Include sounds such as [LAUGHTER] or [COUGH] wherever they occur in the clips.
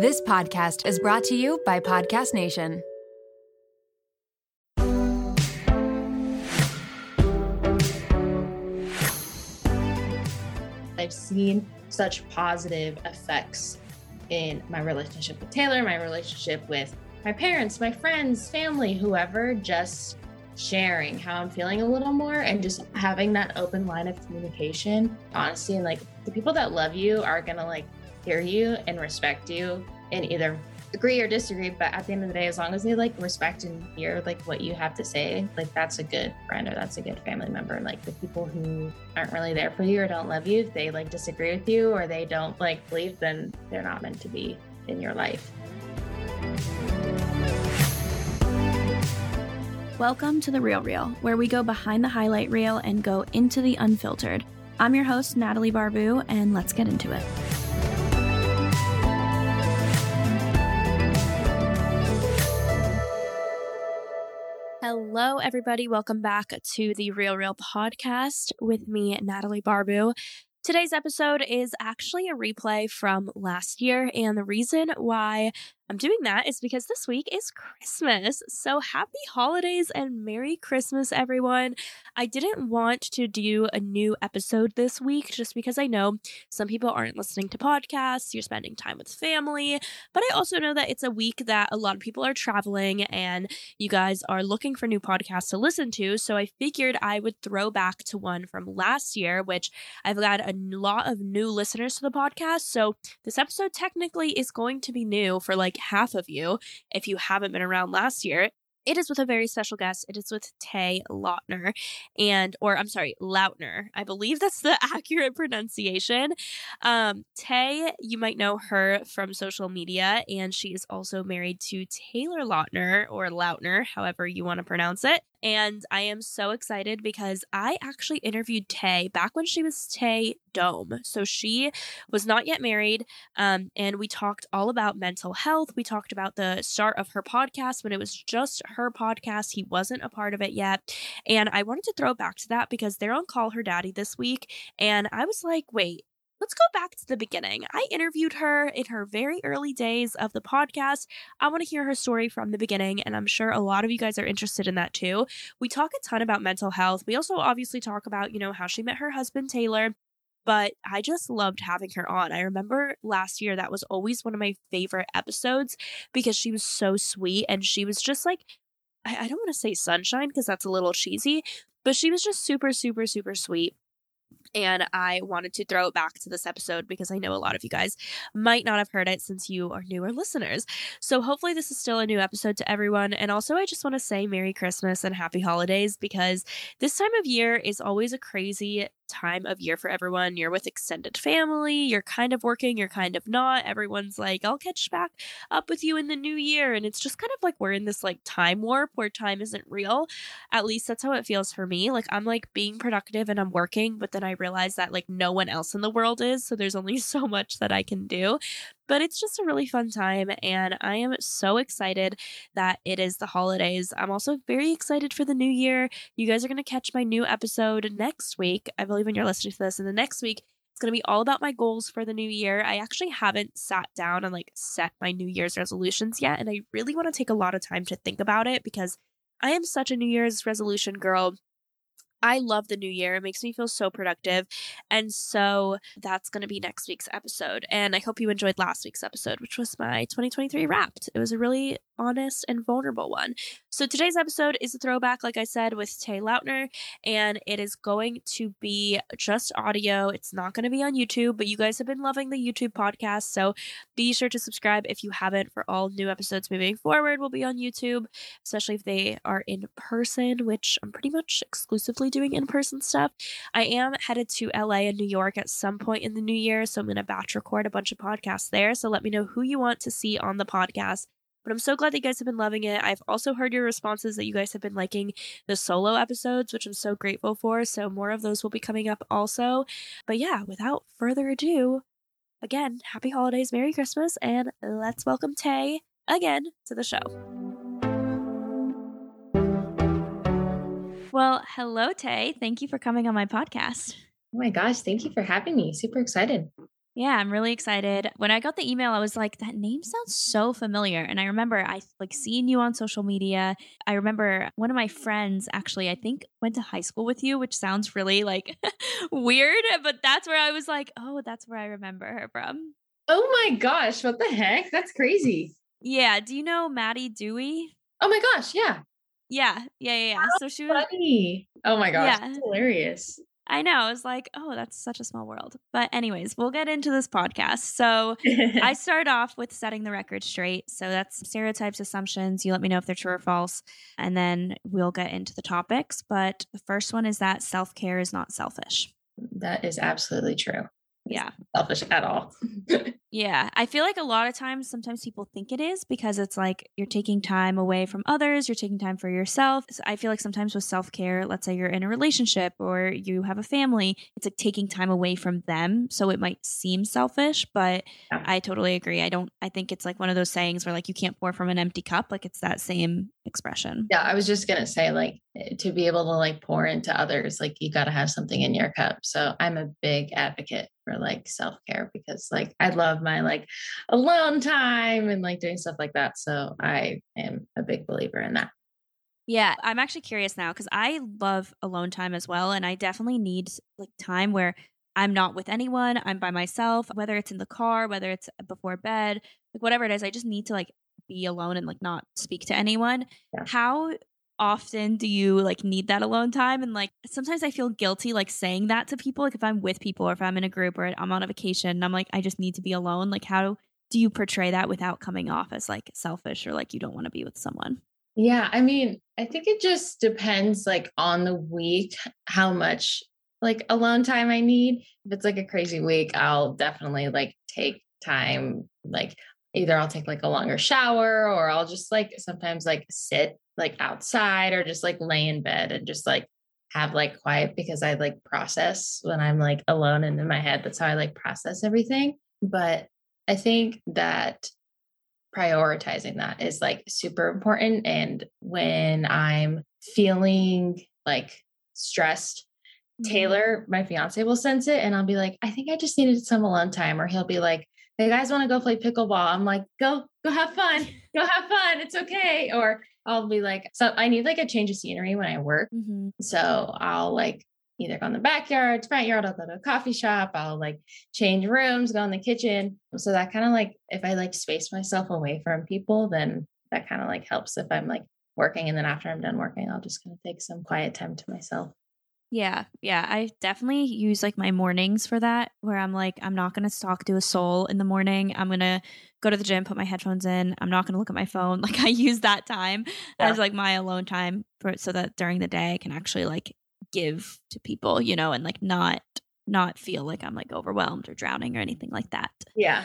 This podcast is brought to you by Podcast Nation. I've seen such positive effects in my relationship with Taylor, my relationship with my parents, my friends, family, whoever, just sharing how I'm feeling a little more and just having that open line of communication. Honestly, and like the people that love you are gonna like hear you and respect you and either agree or disagree but at the end of the day as long as they like respect and hear like what you have to say like that's a good friend or that's a good family member And like the people who aren't really there for you or don't love you if they like disagree with you or they don't like believe then they're not meant to be in your life Welcome to The Real Reel, where we go behind the highlight reel and go into the unfiltered. I'm your host, Natalie Barbu, and let's get into it. Hello, everybody. Welcome back to the Real Reel podcast with me, Natalie Barbu. Today's episode is actually a replay from last year, and the reason why I'm doing that is because this week is Christmas. So happy holidays and Merry Christmas, everyone. I didn't want to do a new episode this week just because I know some people aren't listening to podcasts, you're spending time with family, but I also know that it's a week that a lot of people are traveling and you guys are looking for new podcasts to listen to. So I figured I would throw back to one from last year, which I've got a lot of new listeners to the podcast. So this episode technically is going to be new for like half of you if you haven't been around last year. It is with a very special guest. It is with Tay Lautner, and or I'm sorry, Lautner. I believe that's the [LAUGHS] accurate pronunciation. Um, Tay, you might know her from social media, and she is also married to Taylor Lautner or Lautner, however you want to pronounce it. And I am so excited because I actually interviewed Tay back when she was Tay Dome. So she was not yet married. Um, and we talked all about mental health. We talked about the start of her podcast when it was just her podcast. He wasn't a part of it yet. And I wanted to throw back to that because they're on Call Her Daddy this week. And I was like, wait, let's go back to the beginning. I interviewed her in her very early days of the podcast. I want to hear her story from the beginning, and I'm sure a lot of you guys are interested in that too. We talk a ton about mental health. We also obviously talk about, you know, how she met her husband, Taylor. But I just loved having her on. I remember last year that was always one of my favorite episodes because she was so sweet and she was just like, I, I don't want to say sunshine because that's a little cheesy, but she was just super, super, super sweet and I wanted to throw it back to this episode because I know a lot of you guys might not have heard it since you are newer listeners. So hopefully this is still a new episode to everyone. And also I just want to say Merry Christmas and Happy Holidays because this time of year is always a crazy time of year for everyone. You're with extended family, you're kind of working, you're kind of not. Everyone's like, I'll catch back up with you in the new year. And it's just kind of like we're in this like time warp where time isn't real. At least that's how it feels for me. Like I'm like being productive and I'm working, but then I realize that like no one else in the world is. So there's only [LAUGHS] so much that I can do. But it's just a really fun time, and I am so excited that it is the holidays. I'm also very excited for the new year. You guys are going to catch my new episode next week. I believe when you're listening to this, and the next week, it's going to be all about my goals for the new year. I actually haven't sat down and like set my New Year's resolutions yet, and I really want to take a lot of time to think about it because I am such a New Year's resolution girl. I love the new year. It makes me feel so productive. And so that's going to be next week's episode. And I hope you enjoyed last week's episode, which was my 2023 wrapped. It was a really honest and vulnerable one. So today's episode is a throwback, like I said, with Tay Lautner, and it is going to be just audio. It's not going to be on YouTube, but you guys have been loving the YouTube podcast. So be sure to subscribe if you haven't for all new episodes moving forward will be on YouTube, especially if they are in person, which I'm pretty much exclusively doing in person stuff. I am headed to LA and New York at some point in the new year, so I'm going to batch record a bunch of podcasts there. So let me know who you want to see on the podcast but I'm so glad that you guys have been loving it. I've also heard your responses that you guys have been liking the solo episodes, which I'm so grateful for. So more of those will be coming up also. But yeah, without further ado, again, happy holidays, Merry Christmas, and let's welcome Tay again to the show. Well, hello, Tay. Thank you for coming on my podcast. Oh my gosh, thank you for having me. Super excited. Yeah, I'm really excited. When I got the email, I was like, that name sounds so familiar. And I remember I like seeing you on social media. I remember one of my friends actually, I think went to high school with you, which sounds really like [LAUGHS] weird, but that's where I was like, oh, that's where I remember her from. Oh my gosh, what the heck? That's crazy. Yeah. Do you know Maddie Dewey? Oh my gosh, yeah. Yeah, yeah, yeah, yeah. So she was funny. Oh my gosh, Yeah. hilarious. I know. I was like, oh, that's such a small world. But, anyways, we'll get into this podcast. So, I [LAUGHS] start off with setting the record straight. So, that's stereotypes, assumptions. You let me know if they're true or false. And then we'll get into the topics. But the first one is that self care is not selfish. that is absolutely true. Yeah. Selfish at all. [LAUGHS] Yeah. I feel like a lot of times, sometimes people think it is because it's like you're taking time away from others, you're taking time for yourself. So I feel like sometimes with self care, let's say you're in a relationship or you have a family, it's like taking time away from them. So it might seem selfish, but Yeah. I totally agree. I don't, I think it's like one of those sayings where like you can't pour from an empty cup. Like it's that same expression. yeah, I was just gonna say, like, to be able to like pour into others, like you gotta have something in your cup. So I'm a big advocate for like self-care because like I love my like alone time and like doing stuff like that. So I am a big believer in that. Yeah, I'm actually curious now because I love alone time as well. And I definitely need like time where I'm not with anyone, I'm by myself, whether it's in the car, whether it's uh, before bed, like whatever it is, I just need to like be alone and like not speak to anyone. Yeah. How often do you like need that alone time? And like sometimes I feel guilty like saying that to people. Like if I'm with people or if I'm in a group or I'm on a vacation and I'm like, I just need to be alone. Like, how do you portray that without coming off as like selfish or like you don't want to be with someone? Yeah, I mean, I think it just depends like on the week how much like alone time I need. If it's like a crazy week, I'll definitely like take time like either I'll take like a longer shower or I'll just like sometimes like sit like outside or just like lay in bed and just like have like quiet because I like process when I'm like alone and in my head. That's how I like process everything. But I think that prioritizing that is like super important. And when I'm feeling like stressed, mm-hmm. Taylor, my fiance, will sense it and I'll be like, I think I just needed some alone time. Or he'll be like, Hey guys want to go play pickleball? I'm like, go, go have fun. [LAUGHS] Go have fun. It's okay. Or I'll be like, so I need like a change of scenery when I work. Mm-hmm. So I'll like either go in the backyard, front yard, I'll go to a coffee shop, I'll like change rooms, go in the kitchen. So that kind of like if I like space myself away from people, then that kind of like helps if I'm like working and then after I'm done working, I'll just kind of take some quiet time to myself. Yeah, yeah. I definitely use like my mornings for that, where I'm like, I'm not going to talk to a soul in the morning. I'm going to go to the gym, put my headphones in. I'm not going to look at my phone. [LAUGHS] Like, I use that time Yeah. as like my alone time for so that during the day I can actually like give to people, you know, and like not not feel like I'm like overwhelmed or drowning or anything like that. Yeah.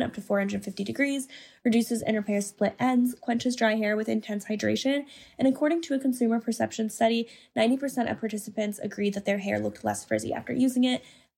up to 450 degrees, reduces and repairs split ends, quenches dry hair with intense hydration, and according to a consumer perception study, 90% of participants agreed that their hair looked less frizzy after using it.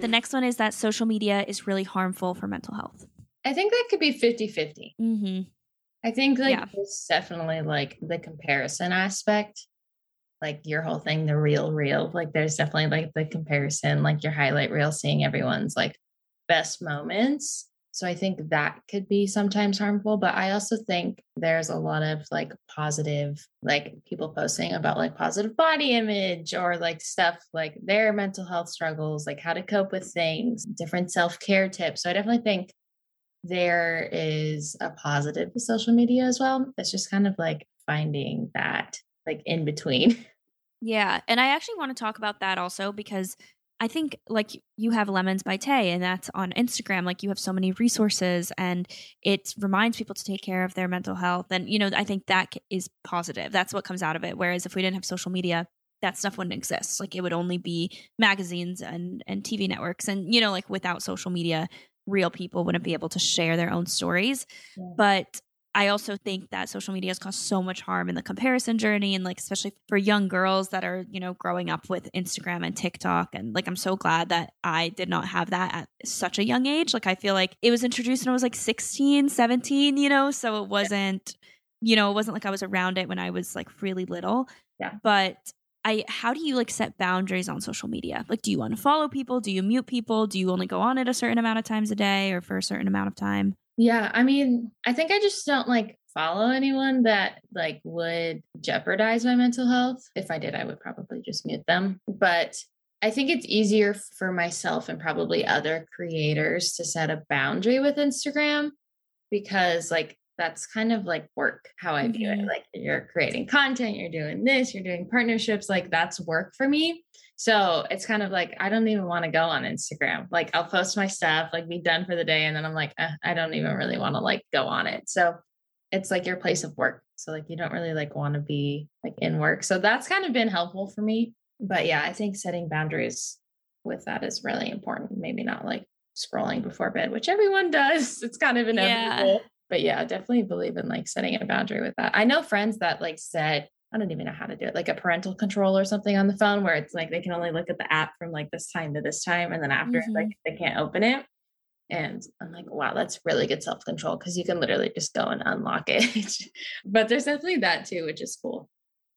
The next one is that social media is really harmful for mental health. I think that could be 50 50. Mm-hmm. I think like Yeah. it's definitely like the comparison aspect, like your whole thing, the real reel. Like there's definitely like the comparison, like your highlight reel, seeing everyone's like best moments. So I think that could be sometimes harmful, but I also think there's a lot of like positive, like people posting about like positive body image or like stuff like their mental health struggles, like how to cope with things, different self care tips. So I definitely think there is a positive to social media as well. It's just kind of like finding that like in between. [LAUGHS] Yeah. And I actually want to talk about that also because I think like you have Lemons by Tay and that's on Instagram. Like you have so many resources and it reminds people to take care of their mental health. And, you know, I think that is positive. That's what comes out of it. Whereas if we didn't have social media, that stuff wouldn't exist. Like it would only be magazines and, and TV networks. And, you know, like without social media, real people wouldn't be able to share their own stories. Yeah. But I also think that social media has caused so much harm in the comparison journey and like especially for young girls that are, you know, growing up with Instagram and TikTok and like I'm so glad that I did not have that at such a young age. Like I feel like it was introduced when I was like 16, 17, you know, so it wasn't you know, it wasn't like I was around it when I was like really little. Yeah. But I how do you like set boundaries on social media? Like do you want to follow people? Do you mute people? Do you only go on it a certain amount of times a day or for a certain amount of time? Yeah, I mean, I think I just don't like follow anyone that like would jeopardize my mental health. If I did, I would probably just mute them. But I think it's easier for myself and probably other creators to set a boundary with Instagram because like that's kind of like work how I view it. Mhm. Like you're creating content, you're doing this, you're doing partnerships, like that's work for me. So it's kind of like I don't even want to go on Instagram. Like I'll post my stuff, like be done for the day, and then I'm like, eh, I don't even really want to like go on it. So it's like your place of work. So like you don't really like want to be like in work. So that's kind of been helpful for me. But yeah, I think setting boundaries with that is really important. Maybe not like scrolling before bed, which everyone does. [LAUGHS] It's kind of Yeah. But yeah, I definitely believe in like setting a boundary with that. I know friends that like said, I don't even know how to do it, like a parental control or something on the phone where it's like they can only look at the app from like this time to this time. And then after Mhm. like they can't open it. And I'm like, wow, that's really good self control because you can literally just go and unlock [LAUGHS] it. but there's definitely that too, which is cool.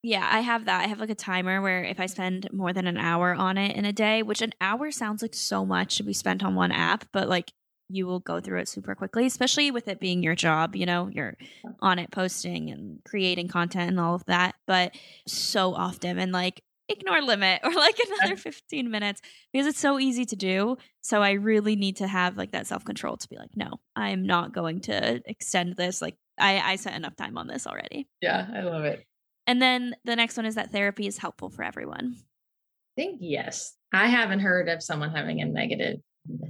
Yeah, I have that. I have like a timer where if I spend more than an hour on it in a day, which an hour sounds like so much to be spent on one app, but like you will go through it super quickly, especially with it being your job, you know, you're on it posting and creating content and all of that, but so often and like ignore limit [LAUGHS] or like another [LAUGHS] 15 minutes because it's so easy to do. So I really need to have like that self-control to be like, no, I'm not going to extend this like I, I spent enough time on this already. Yeah, I love it. And then the next one is that therapy is helpful for everyone. I think yes. I haven't heard of someone having a negative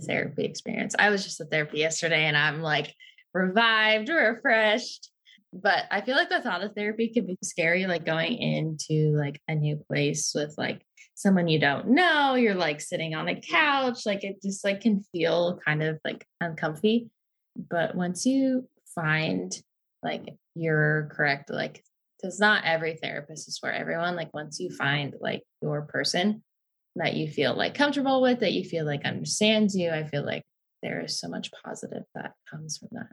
therapy experience. I was just at therapy yesterday and I'm like revived, refreshed. But I feel like the thought of therapy could be scary, like going into like a new place with like someone you don't know. You're like sitting on a couch, like it just like can feel kind of like uncomfy. But once you find like your correct, like because not every therapist is for everyone. Like once you find like your person that you feel like comfortable with, that you feel like understands you, I feel like there is so much positive that comes from that.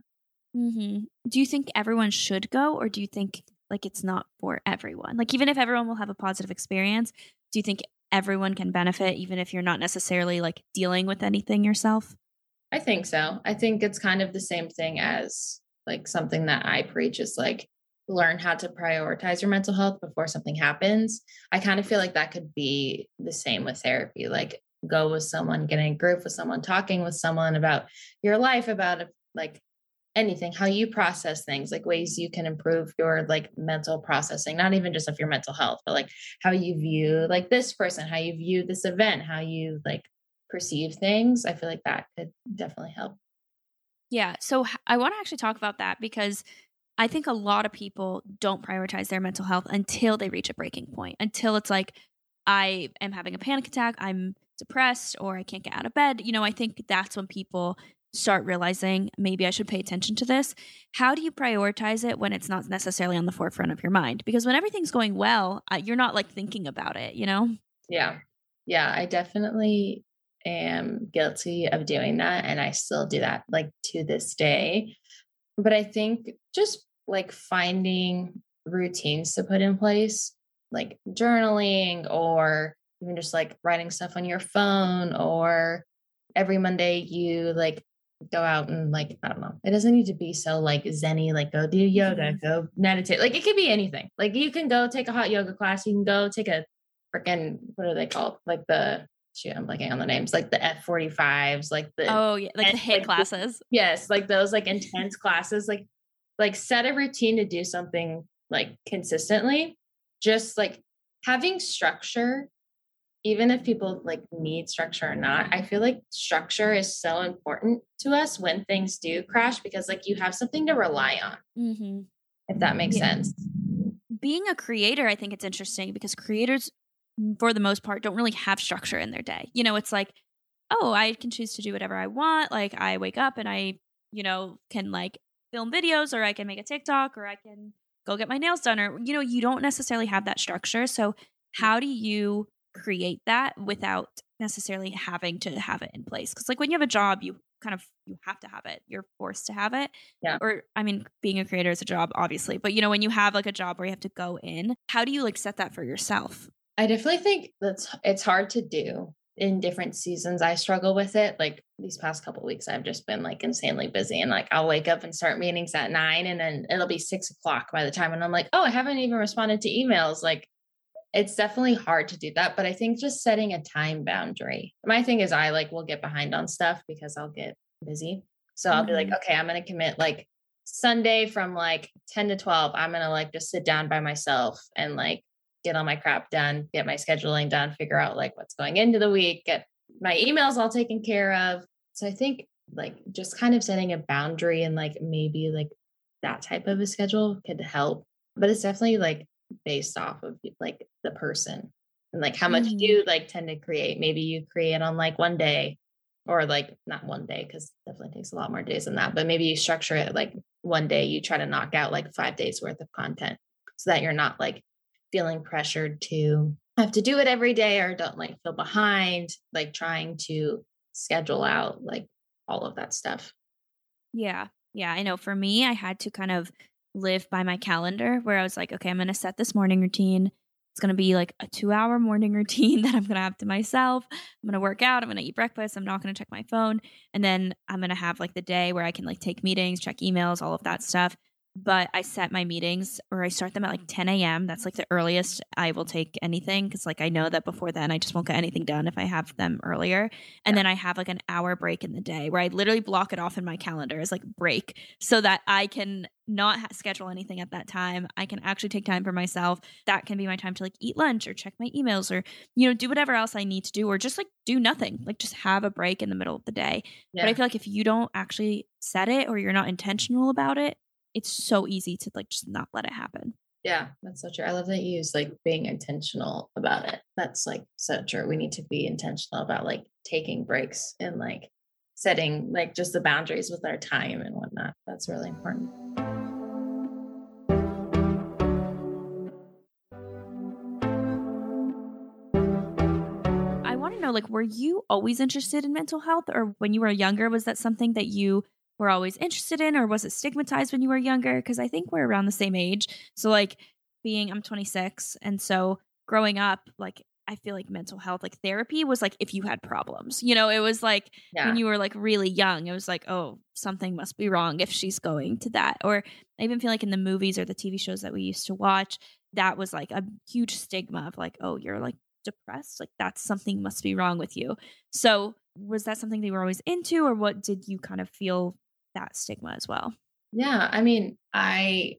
Mm-hmm. Do you think everyone should go, or do you think like it's not for everyone? Like even if everyone will have a positive experience, do you think everyone can benefit, even if you're not necessarily like dealing with anything yourself? I think so. I think it's kind of the same thing as like something that I preach is like learn how to prioritize your mental health before something happens. I kind of feel like that could be the same with therapy. Like go with someone, get in a group with someone, talking with someone about your life, about like anything, how you process things, like ways you can improve your like mental processing, not even just of your mental health, but like how you view like this person, how you view this event, how you like perceive things. I feel like that could definitely help. Yeah. So I want to actually talk about that because I think a lot of people don't prioritize their mental health until they reach a breaking point, until it's like, I am having a panic attack, I'm depressed, or I can't get out of bed. You know, I think that's when people start realizing maybe I should pay attention to this. How do you prioritize it when it's not necessarily on the forefront of your mind? Because when everything's going well, uh, you're not like thinking about it, you know? Yeah. Yeah. I definitely am guilty of doing that. And I still do that like to this day. But I think just like finding routines to put in place, like journaling or even just like writing stuff on your phone or every Monday you like go out and like I don't know. It doesn't need to be so like zenny, like go do yoga, mm-hmm. go meditate. Like it could be anything. Like you can go take a hot yoga class, you can go take a freaking what are they called? Like the shoot, I'm blanking on the names, like the F45s, like the oh yeah, like the HIIT like classes. Yes, like those like intense classes. Like like set a routine to do something like consistently just like having structure even if people like need structure or not i feel like structure is so important to us when things do crash because like you have something to rely on mm-hmm. if that makes yeah. sense being a creator i think it's interesting because creators for the most part don't really have structure in their day you know it's like oh i can choose to do whatever i want like i wake up and i you know can like film videos or I can make a TikTok or I can go get my nails done or you know you don't necessarily have that structure. So how do you create that without necessarily having to have it in place? Because like when you have a job you kind of you have to have it. You're forced to have it. Yeah. Or i mean being a creator is a job obviously but you know when you have like a job where you have to go in how do you like set that for yourself? I definitely think that's it's hard to do in different seasons I struggle with it. Like these past couple weeks, I've just been like insanely busy and like I'll wake up and start meetings at nine and then it'll be six o'clock by the time. And I'm like, oh, I haven't even responded to emails. Like it's definitely hard to do that. But I think just setting a time boundary. My thing is I like will get behind on stuff because I'll get busy. So I'll mm-hmm. be like, mm-hmm. okay, I'm gonna commit like Sunday from like 10 to 12. I'm gonna like just sit down by myself and like get all my crap done, get my scheduling done, figure out like what's going into the week, get my emails all taken care of. So I think like just kind of setting a boundary and like maybe like that type of a schedule could help. But it's definitely like based off of like the person and like how much mm-hmm. you like tend to create. Maybe you create on like one day or like not one day because definitely takes a lot more days than that. But maybe you structure it like one day you try to knock out like five days worth of content so that you're not like feeling pressured to have to do it every day or don't like feel behind, like trying to schedule out like all of that stuff. Yeah. Yeah. I know for me, I had to kind of live by my calendar where I was like, okay, I'm going to set this morning routine. It's going to be like a two hour morning [LAUGHS] routine that I'm going to have to myself. I'm going to work out. I'm going to eat breakfast. I'm not going to check my phone. And then I'm going to have like the day where I can like take meetings, check emails, all of that stuff. But I set my meetings or I start them at like mm. 10 a.m. That's like the earliest I will take anything because like I know that before then I just won't get anything done if I have them earlier. And yeah. then I have like an hour break in the day where I literally block it off in my calendar as like break so that I can not ha- schedule anything at that time. I can actually take time for myself. That can be my time to like eat lunch or check my emails or, you know, do whatever else I need to do or just like do nothing, like just have a break in the middle of the day. Yeah. But I feel like if you don't actually set it or you're not intentional about it, it's so easy to like just not let it happen. Yeah, that's so true. I love that you use like being intentional about it. That's like so true. We need to be intentional about like taking breaks and like setting like just the boundaries with our time and whatnot. That's really important. I want to know like were you always interested in mental health or when you were younger was that something that you were always interested in or was it stigmatized when you were younger? Because i think we're around the same age. So like being i'm 26 and so growing up like i feel like mental health like therapy was like if you had problems you know it was like yeah. when you were like really young it was like oh something must be wrong if she's going to that. Or i even feel like in the movies or the tv shows that we used to watch that was like a huge stigma of like oh you're like depressed? Like that's something must be wrong with you. So was that something they were always into or what did you kind of feel that stigma as well. Yeah, I mean, I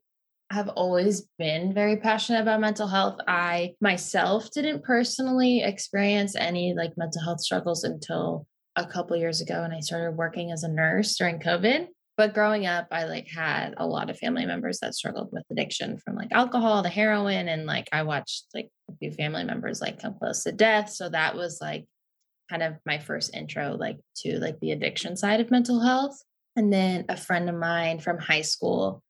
have always been very passionate about mental health. I myself didn't personally experience any like mental health struggles until a couple years ago and I started working as a nurse during COVID. But growing up, I like had a lot of family members that struggled with addiction from like alcohol to heroin. And like I watched like a few family members like come close to death. So that was like kind of my first intro like to like the addiction side of mental health. And then a friend of mine from high school,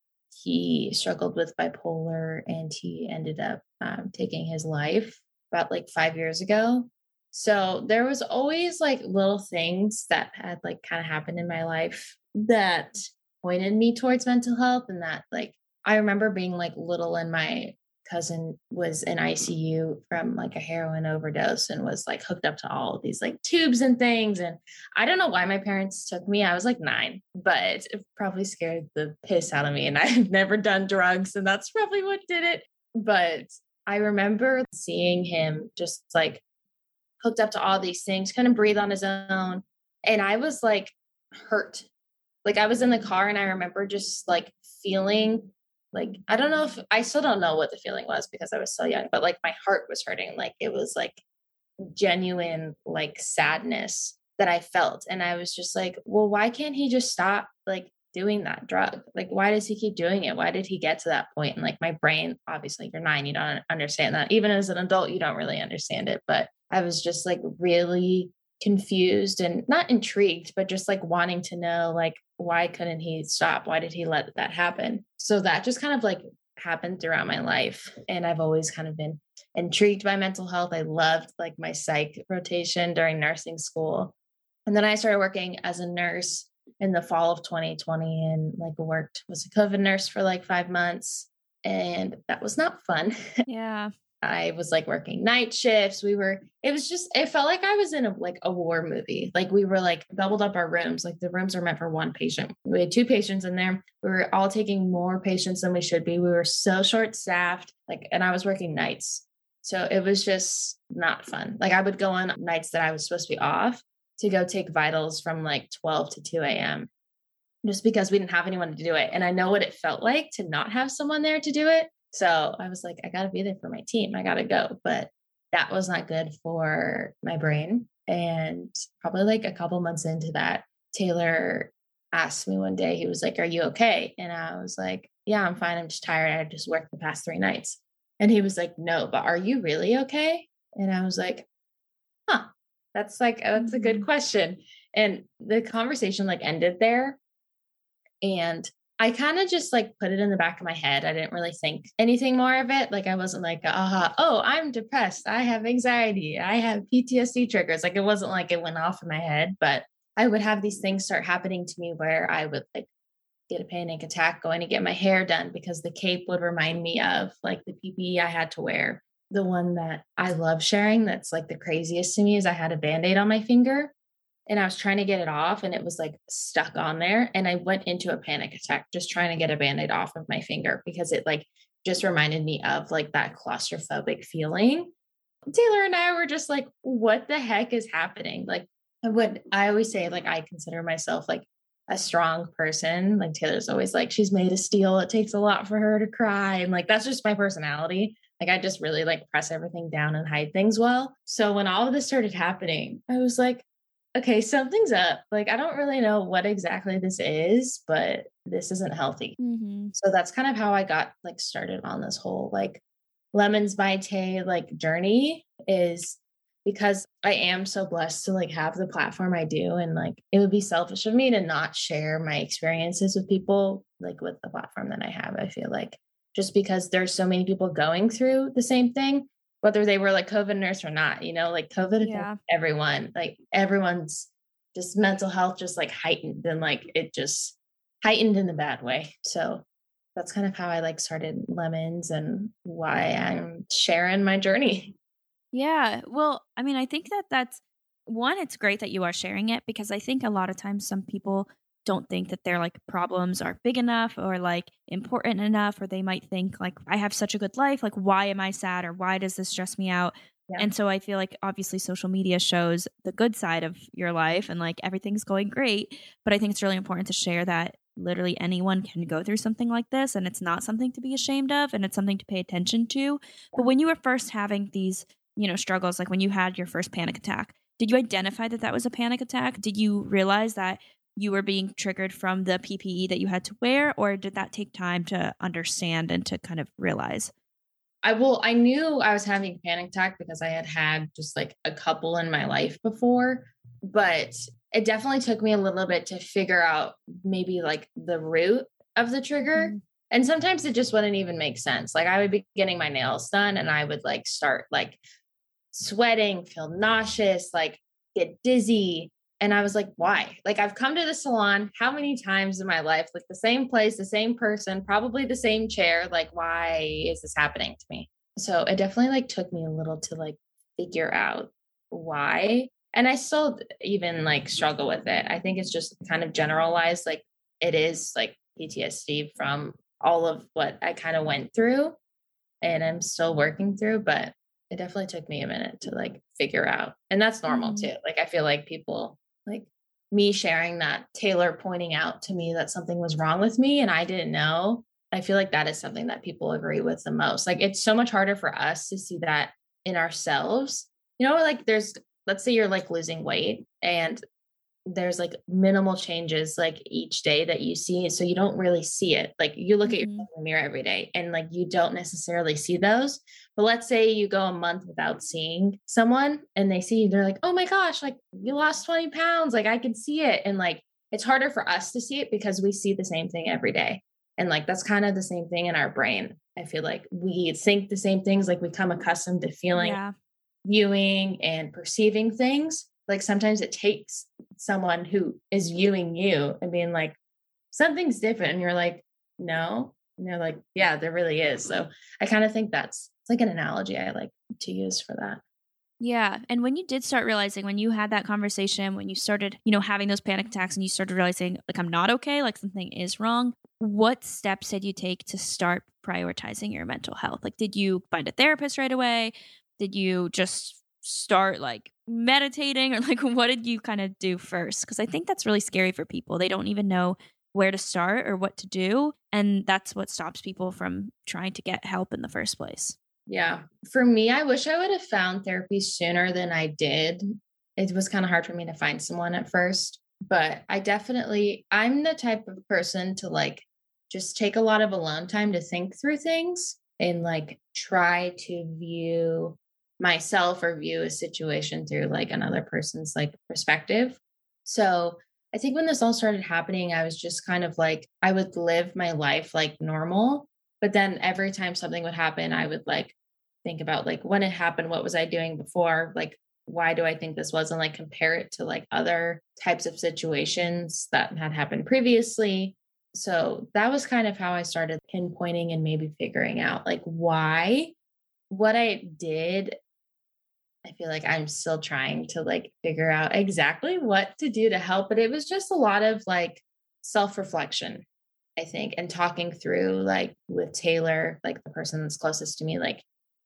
he struggled with bipolar and he ended up um, taking his life about like five years ago. So there was always like little things that had like kind of happened in my life that pointed me towards mental health and that like I remember being like little in my cousin was in ICU from like a heroin overdose and was like hooked up to all of these like tubes and things. And I don't know why my parents took me. I was like nine, but it probably scared the piss out of me. And [LAUGHS] I've never done drugs, and that's probably what did it. But I remember seeing him just like hooked up to all these things, couldn't breathe on his own. And I was like hurt. Like I was in the car and I remember just like feeling like i don't know if i still don't know what the feeling was because i was so young but like my heart was hurting. Like it was like genuine like sadness that i felt. And i was just like well why can't he just stop like doing that drug? Like why does he keep doing it? Why did he get to that point? And like my brain obviously you're nine you don't understand that. Even as an adult you don't really understand it. But i was just like really confused and not intrigued but just like wanting to know like why couldn't he stop? Why did he let that happen? So that just kind of like happened throughout my life and i've always kind of been intrigued by mental health. I loved like my psych rotation during nursing school and then i started working as a nurse in the fall of 2020 and like worked was a covid nurse for like five months and that was not fun. [LAUGHS] Yeah I was like working night shifts. We were, it was just, it felt like I was in a like a war movie. Like we were like doubled up our rooms. Like the rooms are meant for one patient. We had two patients in there. We were all taking more patients than we should be. We were so short staffed. Like, and I was working nights. So it was just not fun. Like I would go on nights that I was supposed to be off to go take vitals from like 12 to 2 a.m. just because we didn't have anyone to do it. And I know what it felt like to not have someone there to do it. So I was like, I got to be there for my team. I got to go. But that was not good for my brain. And probably like a couple months into that, Taylor asked me one day, he was like, Are you okay? And I was like, Yeah, I'm fine. I'm just tired. I just worked the past three nights. And he was like, No, but are you really okay? And I was like, Huh, that's like, that's a good mm-hmm. question. And the conversation like ended there. And I kind of just like put it in the back of my head. I didn't really think anything more of it. Like I wasn't like, aha, oh, I'm depressed. I have anxiety. I have PTSD triggers. Like it wasn't like it went off in my head, but I would have these things start happening to me where I would like get a panic attack going to get my hair done because the cape would remind me of like the PPE I had to wear. The one that I love sharing that's like the craziest to me is I had a band aid on my finger and I was trying to get it off and it was like stuck on there. And I went into a panic attack just trying to get a band aid off of my finger because it like just reminded me of like that claustrophobic feeling. Taylor and I were just like, what the heck is happening? Like, what I always say, like, I consider myself like a strong person. Like, Taylor's always like, she's made of steel. It takes a lot for her to cry. And like, that's just my personality. Like, I just really like press everything down and hide things well. So when all of this started happening, I was like, okay, something's up. Like, I don't really know what exactly this is, but this isn't healthy. Mm-hmm. So that's kind of how I got like started on this whole like lemons by Tay like journey is because I am so blessed to like have the platform I do. And like it would be selfish of me to not share my experiences with people like with the platform that I have. I feel like just because there's so many people going through the same thing whether they were like COVID nurse or not, you know, like COVID yeah. everyone, like everyone's just mental health just like heightened and like it just heightened in a bad way. So that's kind of how I like started lemons and why I'm sharing my journey. Yeah. Well, I mean, I think that that's one, it's great that you are sharing it because I think a lot of times some people don't think that their like problems are big enough or like important enough or they might think like i have such a good life like why am i sad or why does this stress me out yeah. and so i feel like obviously social media shows the good side of your life and like everything's going great but i think it's really important to share that literally anyone can go through something like this and it's not something to be ashamed of and it's something to pay attention to yeah. but when you were first having these you know struggles like when you had your first panic attack did you identify that that was a panic attack did you realize that you were being triggered from the PPE that you had to wear, or did that take time to understand and to kind of realize? I will. I knew I was having a panic attack because I had had just like a couple in my life before, but it definitely took me a little bit to figure out maybe like the root of the trigger. Mm-hmm. And sometimes it just wouldn't even make sense. Like I would be getting my nails done and I would like start like sweating, feel nauseous, like get dizzy, and I was like, why? Like, I've come to the salon how many times in my life, like the same place, the same person, probably the same chair. Like, why is this happening to me? So it definitely like took me a little to like figure out why. And I still even like struggle with it. I think it's just kind of generalized. Like, it is like PTSD from all of what I kind of went through and I'm still working through, but it definitely took me a minute to like figure out. And that's normal mm-hmm. too. Like I feel like people like me sharing that Taylor pointing out to me that something was wrong with me and I didn't know. I feel like that is something that people agree with the most. Like it's so much harder for us to see that in ourselves. You know, like there's let's say you're like losing weight and there's like minimal changes like each day that you see so you don't really see it like you look mm-hmm. at yourself in the mirror every day and like you don't necessarily see those but let's say you go a month without seeing someone and they see you they're like oh my gosh like you lost 20 pounds like i can see it and like it's harder for us to see it because we see the same thing every day and like that's kind of the same thing in our brain i feel like we think the same things like we come accustomed to feeling yeah. viewing and perceiving things like sometimes it takes someone who is viewing you and being like something's different and you're like no and they're like yeah there really is so i kind of think that's it's like an analogy i like to use for that yeah. And when you did start realizing, when you had that conversation, when you started, you know, having those panic attacks and you started realizing, like, I'm not okay, like something is wrong, what steps did you take to start prioritizing your mental health? Like, did you find a therapist right away? Did you just start like meditating or like [LAUGHS] what did you kind of do first? Because i think that's really scary for people. They don't even know where to start or what to do and that's what stops people from trying to get help in the first place. Yeah. For me i wish i would have found therapy sooner than i did. It was kind of hard for me to find someone at first but i definitely i'm the type of person to like just take a lot of alone time to think through things and like try to view myself or view a situation through like another person's like perspective. So I think when this all started happening, I was just kind of like, I would live my life like normal. But then every time something would happen, I would like think about like when it happened, what was I doing before? Like, why do I think this was? And like compare it to like other types of situations that had happened previously. So that was kind of how I started pinpointing and maybe figuring out like why what I did I feel like I'm still trying to like figure out exactly what to do to help. But it was just a lot of like self reflection, I think, and talking through like with Taylor, like the person that's closest to me, like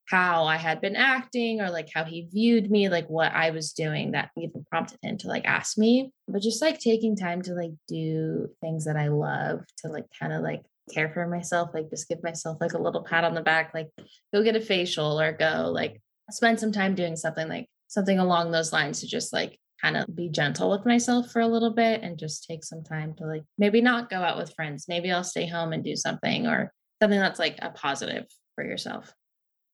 how I had been acting or like how he viewed me, like what I was doing that even prompted him to like ask me. But just like taking time to like do things that I love to like kind of like care for myself, like just give myself like a little pat on the back, like go get a facial or go like spend some time doing something like something along those lines to just like kind of be gentle with myself for a little bit and just take some time to like maybe not go out with friends. Maybe I'll stay home and do something or something that's like a positive for yourself.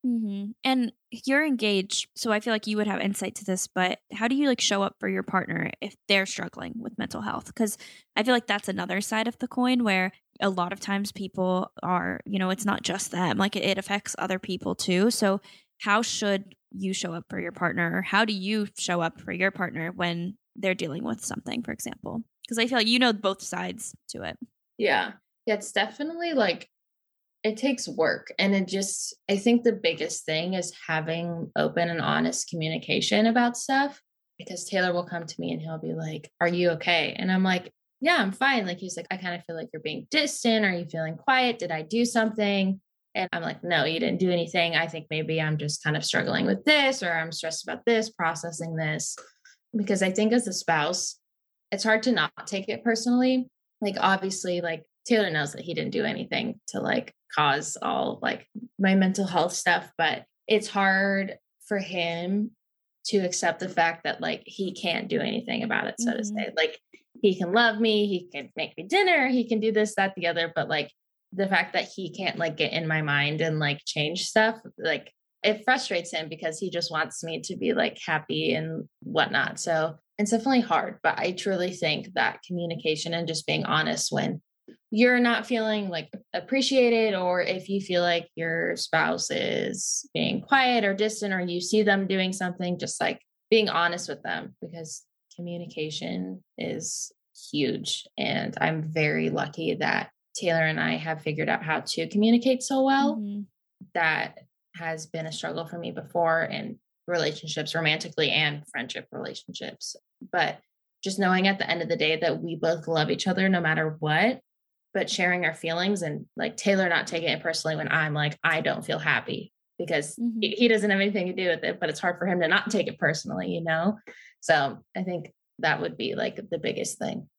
Mm-hmm. And you're engaged, so I feel like you would have insight to this. But how do you like show up for your partner if they're struggling with mental health? Because I feel like that's another side of the coin where a lot of times people are, you know, it's not just them; like it, it affects other people too. So how should you show up for your partner? Or how do you show up for your partner when they're dealing with something, for example? Because I feel like you know both sides to it. Yeah, yeah, it's definitely like it takes work and it just i think the biggest thing is having open and honest communication about stuff because taylor will come to me and he'll be like are you okay and i'm like yeah i'm fine like he's like i kind of feel like you're being distant are you feeling quiet did i do something and i'm like no you didn't do anything i think maybe i'm just kind of struggling with this or i'm stressed about this processing this because i think as a spouse it's hard to not take it personally like obviously like Taylor knows that he didn't do anything to like cause all like my mental health stuff, but it's hard for him to accept the fact that like he can't do anything about it, so mm-hmm. to say. Like he can love me, he can make me dinner, he can do this, that, the other, but like the fact that he can't like get in my mind and like change stuff, like it frustrates him because he just wants me to be like happy and whatnot. So it's definitely hard, but I truly think that communication and just being honest when you're not feeling like appreciated or if you feel like your spouse is being quiet or distant or you see them doing something just like being honest with them because communication is huge and i'm very lucky that taylor and i have figured out how to communicate so well mm-hmm. that has been a struggle for me before in relationships romantically and friendship relationships but just knowing at the end of the day that we both love each other no matter what but sharing our feelings and like Taylor not taking it personally when I'm like, I don't feel happy because mm-hmm. he, he doesn't have anything to do with it, but it's hard for him to not take it personally, you know? So I think that would be like the biggest thing.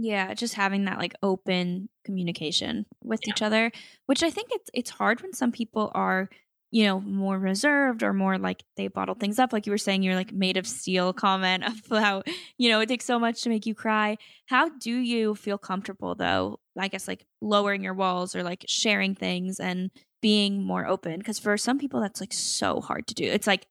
Yeah, just having that like open communication with yeah. each other, which I think it's it's hard when some people are you know, more reserved or more like they bottle things up. Like you were saying, you're like made of steel comment [LAUGHS] about, you know, it takes so much to make you cry. How do you feel comfortable though? I guess like lowering your walls or like sharing things and being more open. Cause for some people, that's like so hard to do. It's like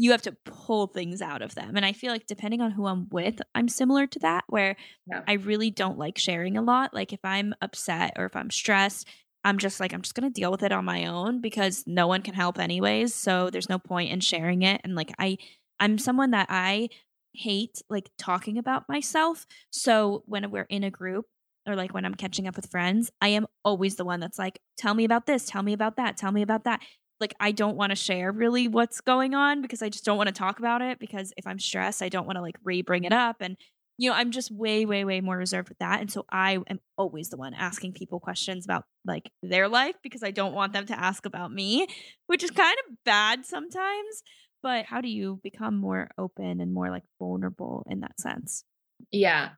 you have to pull things out of them. And I feel like depending on who I'm with, I'm similar to that, where yeah. I really don't like sharing a lot. Like if I'm upset or if I'm stressed, I'm just like, I'm just going to deal with it on my own because no one can help anyways. So there's no point in sharing it. And like, I, I'm someone that I hate like talking about myself. So when we're in a group or like when I'm catching up with friends, I am always the one that's like, tell me about this, tell me about that, tell me about that. Like, I don't want to share really what's going on because I just don't want to talk about it because if I'm stressed, I don't want to like re bring it up. And you know, I'm just way, way, way more reserved with that. And so I am always the one asking people questions about like their life because I don't want them to ask about me, which is kind of bad sometimes. But how do you become more open and more like vulnerable in that sense? Yeah.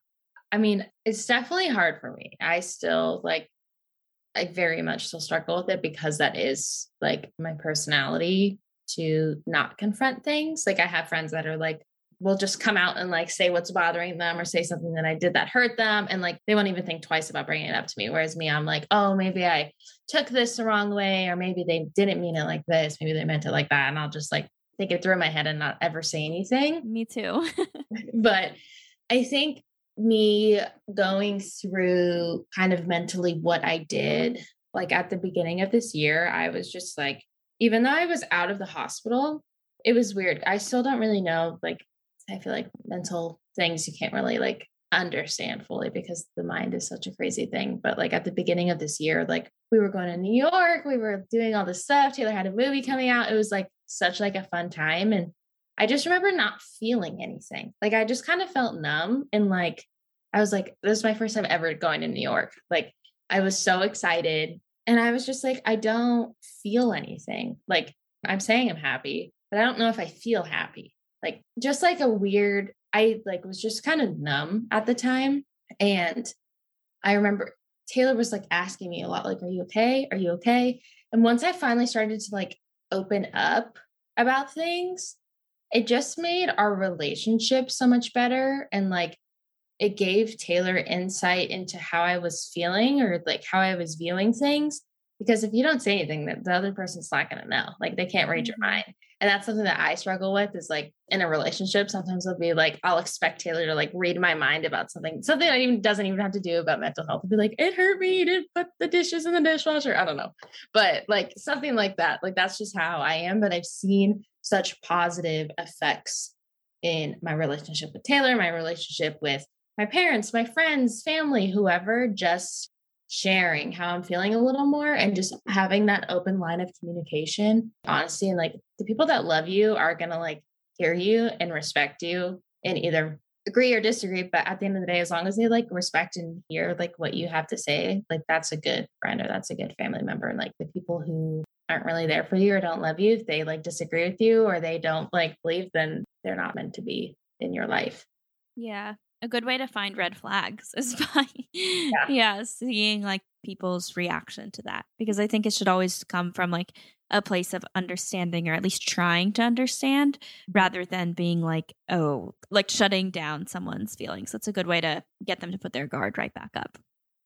I mean, it's definitely hard for me. I still like, I very much still struggle with it because that is like my personality to not confront things. Like, I have friends that are like, will just come out and like say what's bothering them or say something that I did that hurt them. And like they won't even think twice about bringing it up to me. Whereas me, I'm like, oh, maybe I took this the wrong way, or maybe they didn't mean it like this. Maybe they meant it like that. And I'll just like think it through my head and not ever say anything. Me too. [LAUGHS] but I think me going through kind of mentally what I did, like at the beginning of this year, I was just like, even though I was out of the hospital, it was weird. I still don't really know like I feel like mental things you can't really like understand fully because the mind is such a crazy thing. But like at the beginning of this year, like we were going to New York, we were doing all this stuff. Taylor had a movie coming out. It was like such like a fun time. And I just remember not feeling anything. Like I just kind of felt numb and like I was like, this is my first time ever going to New York. Like I was so excited. And I was just like, I don't feel anything. Like I'm saying I'm happy, but I don't know if I feel happy. Like just like a weird, I like was just kind of numb at the time. And I remember Taylor was like asking me a lot, like, are you okay? Are you okay? And once I finally started to like open up about things, it just made our relationship so much better. And like it gave Taylor insight into how I was feeling or like how I was viewing things. Because if you don't say anything, that the other person's not going to know. Like they can't read your mm-hmm. mind. And that's something that I struggle with is like in a relationship, sometimes it'll be like, I'll expect Taylor to like read my mind about something, something that even doesn't even have to do about mental health. It'll be like, it hurt me to put the dishes in the dishwasher. I don't know. But like something like that. Like that's just how I am. But I've seen such positive effects in my relationship with Taylor, my relationship with my parents, my friends, family, whoever, just sharing how I'm feeling a little more and just having that open line of communication. Honesty and like the people that love you are going to like hear you and respect you and either agree or disagree. But at the end of the day, as long as they like respect and hear like what you have to say, like that's a good friend or that's a good family member. And like the people who aren't really there for you or don't love you, if they like disagree with you or they don't like believe, then they're not meant to be in your life. Yeah a good way to find red flags [LAUGHS] is by yeah. yeah. seeing like people's reaction to that because i think it should always come from like a place of understanding or at least trying to understand rather than being like oh like shutting down someone's feelings that's a good way to get them to put their guard right back up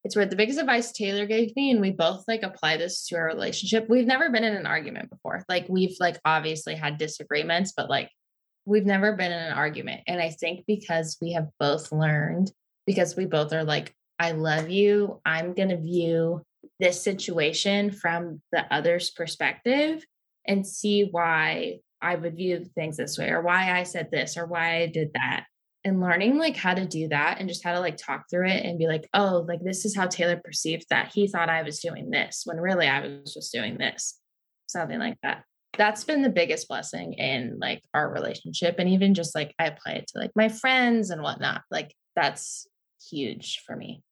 it's weird the biggest advice taylor gave me and we both like apply this to our relationship we've never been in an argument before like we've like obviously had disagreements but like we've never been in an argument. And I think because we have both learned, because we both are like, I love you, I'm to view this situation from the other's perspective and see why I would view things this way or why I said this or why I did that. And learning like how to do that and just how to like talk through it and be like, oh, like this is how Taylor perceived that. He thought I was doing this when really I was just doing this. Something like that that's been the biggest blessing in like our relationship and even just like i apply it to like my friends and whatnot like that's huge for me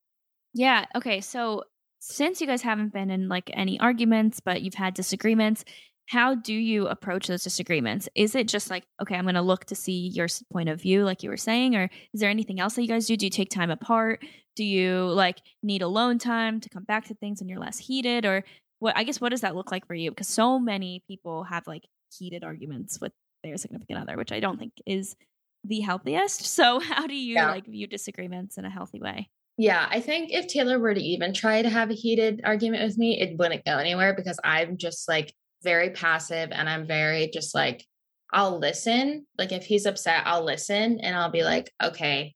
yeah okay so since you guys haven't been in like any arguments but you've had disagreements how do you approach those disagreements is it just like okay i'm going to look to see your point of view like you were saying or is there anything else that you guys do do you take time apart do you like need alone time to come back to things when you're less heated or what I guess what does that look like for you? Because so many people have like heated arguments with their significant other, which I don't think is the healthiest. [LAUGHS] So how do you yeah. like view disagreements in a healthy way? Yeah, I think if Taylor were to even try to have a heated argument with me, it wouldn't go anywhere because I'm just like very passive and I'm very just like I'll listen. Like if he's upset, I'll listen and I'll be like, okay.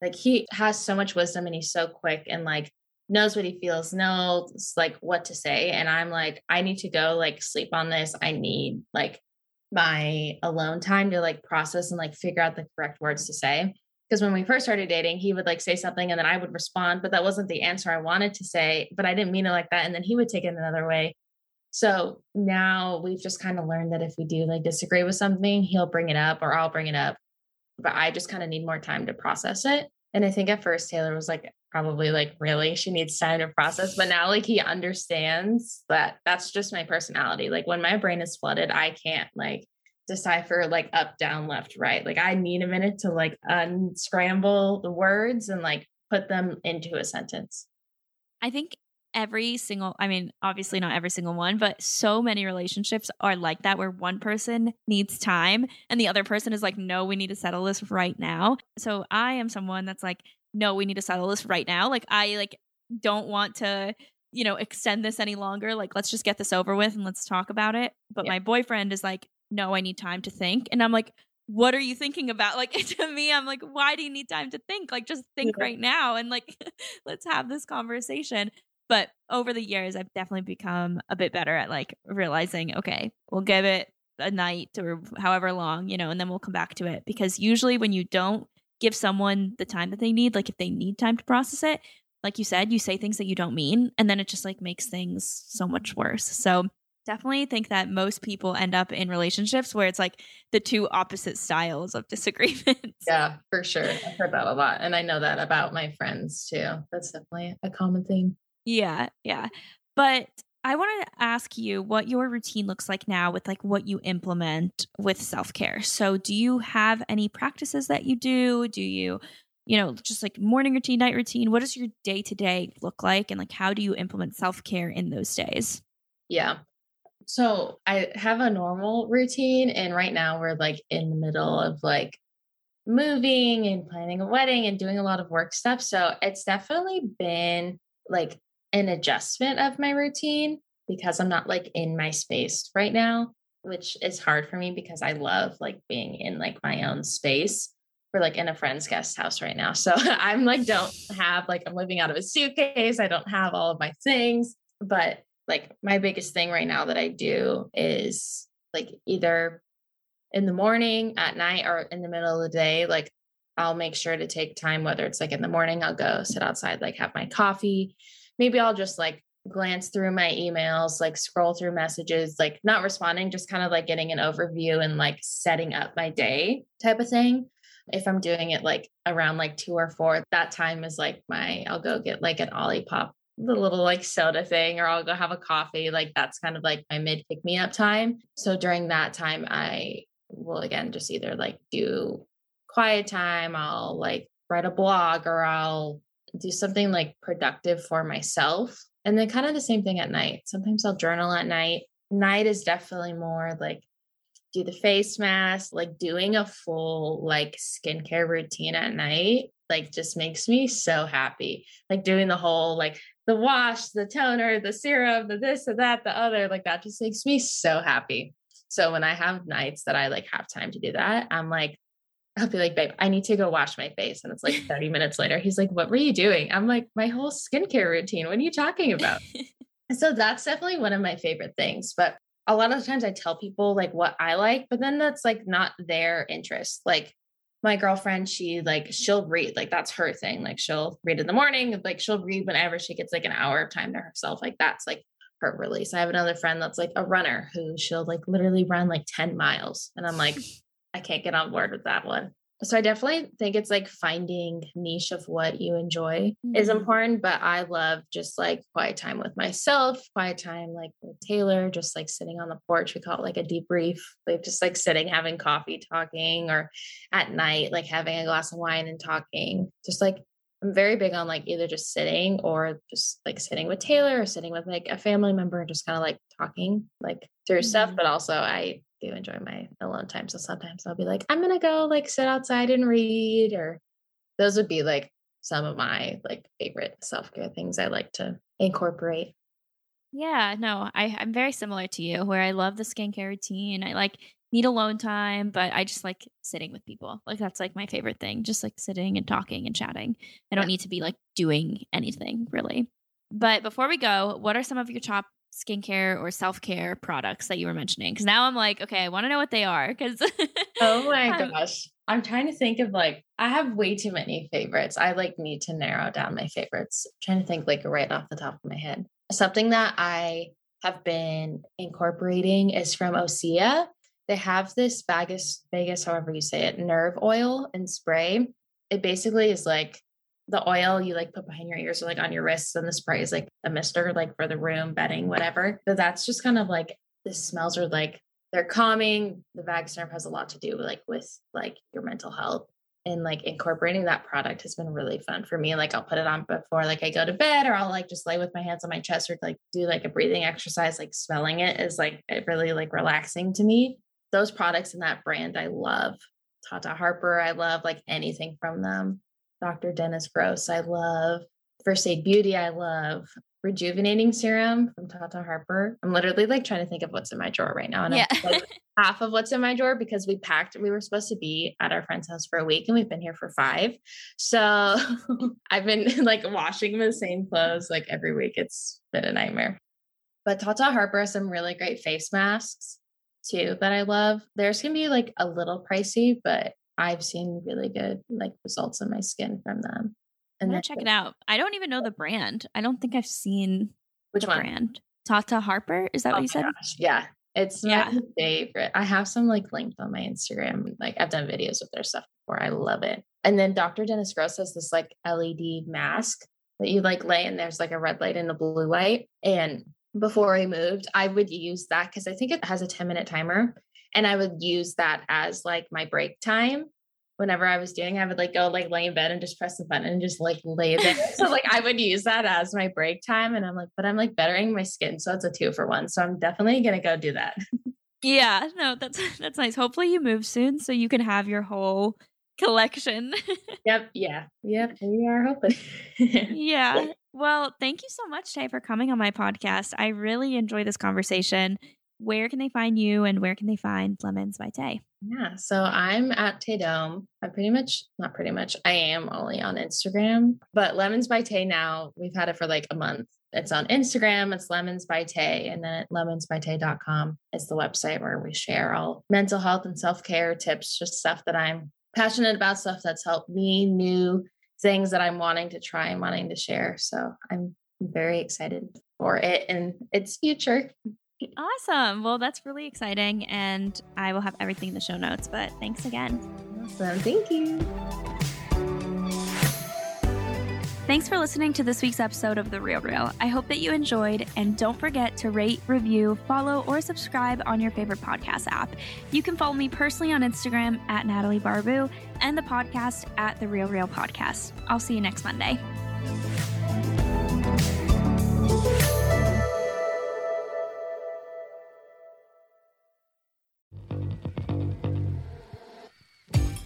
Like he has so much wisdom and he's so quick and like knows what he feels, knows like what to say. And I'm like, I need to go like sleep on this. I need like my alone time to like process and like figure out the correct words to say. Because when we first started dating, he would like say something and then I would respond, but that wasn't the answer I wanted to say, but I didn't mean it like that. And then he would take it another way. So now we've just kind of learned that if we do like disagree with something, he'll bring it up or I'll bring it up. But I just kind of need more time to process it. And I think at first Taylor was like, probably like, really, she needs time to process. But now, like, he understands that that's just my personality. Like, when my brain is flooded, I can't like decipher like up, down, left, right. Like, I need a minute to like unscramble the words and like put them into a sentence. I think every single i mean obviously not every single one but so many relationships are like that where one person needs time and the other person is like no we need to settle this right now. So i am someone that's like no we need to settle this right now. Like i like don't want to you know extend this any longer. Like let's just get this over with and let's talk about it. But yeah. my boyfriend is like no i need time to think. And i'm like what are you thinking about? [LAUGHS] Like to me i'm like why do you need time to think? Like just think yeah. right now and like [LAUGHS] let's have this conversation but over the years, I've definitely become a bit better at like realizing, okay, we'll give it a night or however long, you know, and then we'll come back to it. Because usually when you don't give someone the time that they need, like if they need time to process it, like you said, you say things that you don't mean, and then it just like makes things so much worse. So definitely think that most people end up in relationships where it's like the two opposite styles of [LAUGHS] disagreements. Yeah, for sure. I've heard that a lot. And I know that about my friends too. That's definitely a common thing. Yeah, yeah. But I want to ask you what your routine looks like now with like what you implement with self-care. So, do you have any practices that you do? Do you, you know, just like morning routine, night routine? What does your day-to-day look like and like how do you implement self-care in those days? Yeah. So, I have a normal routine and right now we're like in the middle of like moving and planning a wedding and doing a lot of work stuff. So, it's definitely been like an adjustment of my routine because I'm not like in my space right now, which is hard for me because I love like being in like my own space. We're like in a friend's guest house right now. So [LAUGHS] I'm like, don't have like, I'm living out of a suitcase. I don't have all of my things. But like, my biggest thing right now that I do is like either in the morning, at night, or in the middle of the day, like I'll make sure to take time, whether it's like in the morning, I'll go sit outside, like have my coffee maybe I'll just like glance through my emails, like scroll through messages, like not responding, just kind of like getting an overview and like setting up my day type of thing. If I'm doing it like around like two or four, that time is like my, I'll go get like an Olipop, the little like soda thing, or I'll go have a coffee. Like that's kind of like my mid pick me up time. So during that time, I will again just either like do quiet time, I'll like write a blog or I'll do something like productive for myself. And then kind of the same thing at night. Sometimes I'll journal at night. Night is definitely more like do the face mask, like doing a full like skincare routine at night, like just makes me so happy. Like doing the whole like the wash, the toner, the serum, the this, the that, the other, like that just makes me so happy. So when I have nights that I like have time to do that, I'm like, I'll be like, babe, I need to go wash my face. And it's like [LAUGHS] 30 minutes later. He's like, what were you doing? I'm like, my whole skincare routine. What are you talking about? [LAUGHS] so that's definitely one of my favorite things. But a lot of times I tell people like what I like, but then that's like not their interest. Like my girlfriend, she like, she'll read, like that's her thing. Like she'll read in the morning, like she'll read whenever she gets like an hour of time to herself. Like that's like her release. I have another friend that's like a runner who she'll like literally run like 10 miles. And I'm like, [LAUGHS] I can't get on board with that one. So I definitely think it's like finding niche of what you enjoy mm-hmm. is important, but I love just like quiet time with myself, quiet time like with Taylor, just like sitting on the porch. We call it like a debrief, like just like sitting having coffee, talking, or at night like having a glass of wine and talking. Just like I'm very big on like either just sitting or just like sitting with Taylor or sitting with like a family member and just kind of like talking like through mm-hmm. stuff. But also I do enjoy my alone time. So sometimes I'll be like, I'm gonna go like sit outside and read, or those would be like some of my like favorite self-care things I like to incorporate. Yeah, no, I, I'm very similar to you where I love the skincare routine. I like need alone time, but I just like sitting with people. Like that's like my favorite thing, just like sitting and talking and chatting. I don't yeah. need to be like doing anything really. But before we go, what are some of your top skincare or self care products that you were mentioning? Because now I'm like, okay, I want to know what they are. Because [LAUGHS] oh my gosh, I'm trying to think of like I have way too many favorites. I like need to narrow down my favorites. I'm trying to think like right off the top of my head. Something that I have been incorporating is from Osea. They have this Vagus, Vegas, however you say it, nerve oil and spray. It basically is like the oil you like put behind your ears or like on your wrists and the spray is like a mister like for the room bedding whatever. But that's just kind of like the smells are like they're calming. The vagus nerve has a lot to do like with like your mental health and like incorporating that product has been really fun for me. Like i'll put it on before like i go to bed or i'll like just lay with my hands on my chest or like do like a breathing exercise. Like smelling it is like really like relaxing to me. Those products in that brand i love. Tata harper i love like anything from them Dr. Dennis Gross, I love. First Aid Beauty, I love. Rejuvenating serum from Tata Harper. I'm literally like trying to think of what's in my drawer right now. And yeah. like [LAUGHS] half of what's in my drawer because we packed, we were supposed to be at our friend's house for a week and we've been here for five. So [LAUGHS] I've been [LAUGHS] like washing the same clothes like every week. It's been a nightmare. But Tata Harper has some really great face masks too that I love. Theirs can be like a little pricey, but I've seen really good like results in my skin from them. And then check it out. I don't even know the brand. I don't think I've seen which one? brand. Tata Harper. Is that oh what you said? Gosh. Yeah. It's Yeah. my [LAUGHS] favorite. I have some like linked on my Instagram. Like I've done videos with their stuff before. I love it. And then Dr. Dennis Gross has this like LED mask that you like lay and there's like a red light and a blue light. And before I moved, I would use that because I think it has a 10 minute timer. And I would use that as like my break time. Whenever I was doing, I would like go like lay in bed and just press the button and just like lay there. [LAUGHS] so like I would use that as my break time. And I'm like, but I'm like bettering my skin. So it's a two for one. So I'm definitely gonna go do that. Yeah, no, that's [LAUGHS] that's nice. Hopefully you move soon so you can have your whole collection. [LAUGHS] Yep. Yeah. Yep. We are hoping. yeah. Well, thank you so much, Tay, for coming on my podcast. I really enjoy this conversation. Where can they find you and where can they find Lemons by Tay? Yeah. So I'm at Taydome. I pretty much, not pretty much, I am only on Instagram, but Lemons by Tay now, we've had it for like a month. It's on Instagram. It's Lemons by Tay. And then at lemonsbytay.com is the website where we share all mental health and self care tips, just stuff that I'm passionate about, stuff that's helped me, new things that I'm wanting to try and wanting to share. So I'm very excited for it and its future. Awesome. Well, that's really exciting. And I will have everything in the show notes. But thanks again. Awesome. Thank you. Thanks for listening to this week's episode of The Real Reel. I hope that you enjoyed, and don't forget to rate, review, follow, or subscribe on your favorite podcast app. You can follow me personally on Instagram at Natalie Barbu and the podcast at The Real Reel Podcast. I'll see you next Monday.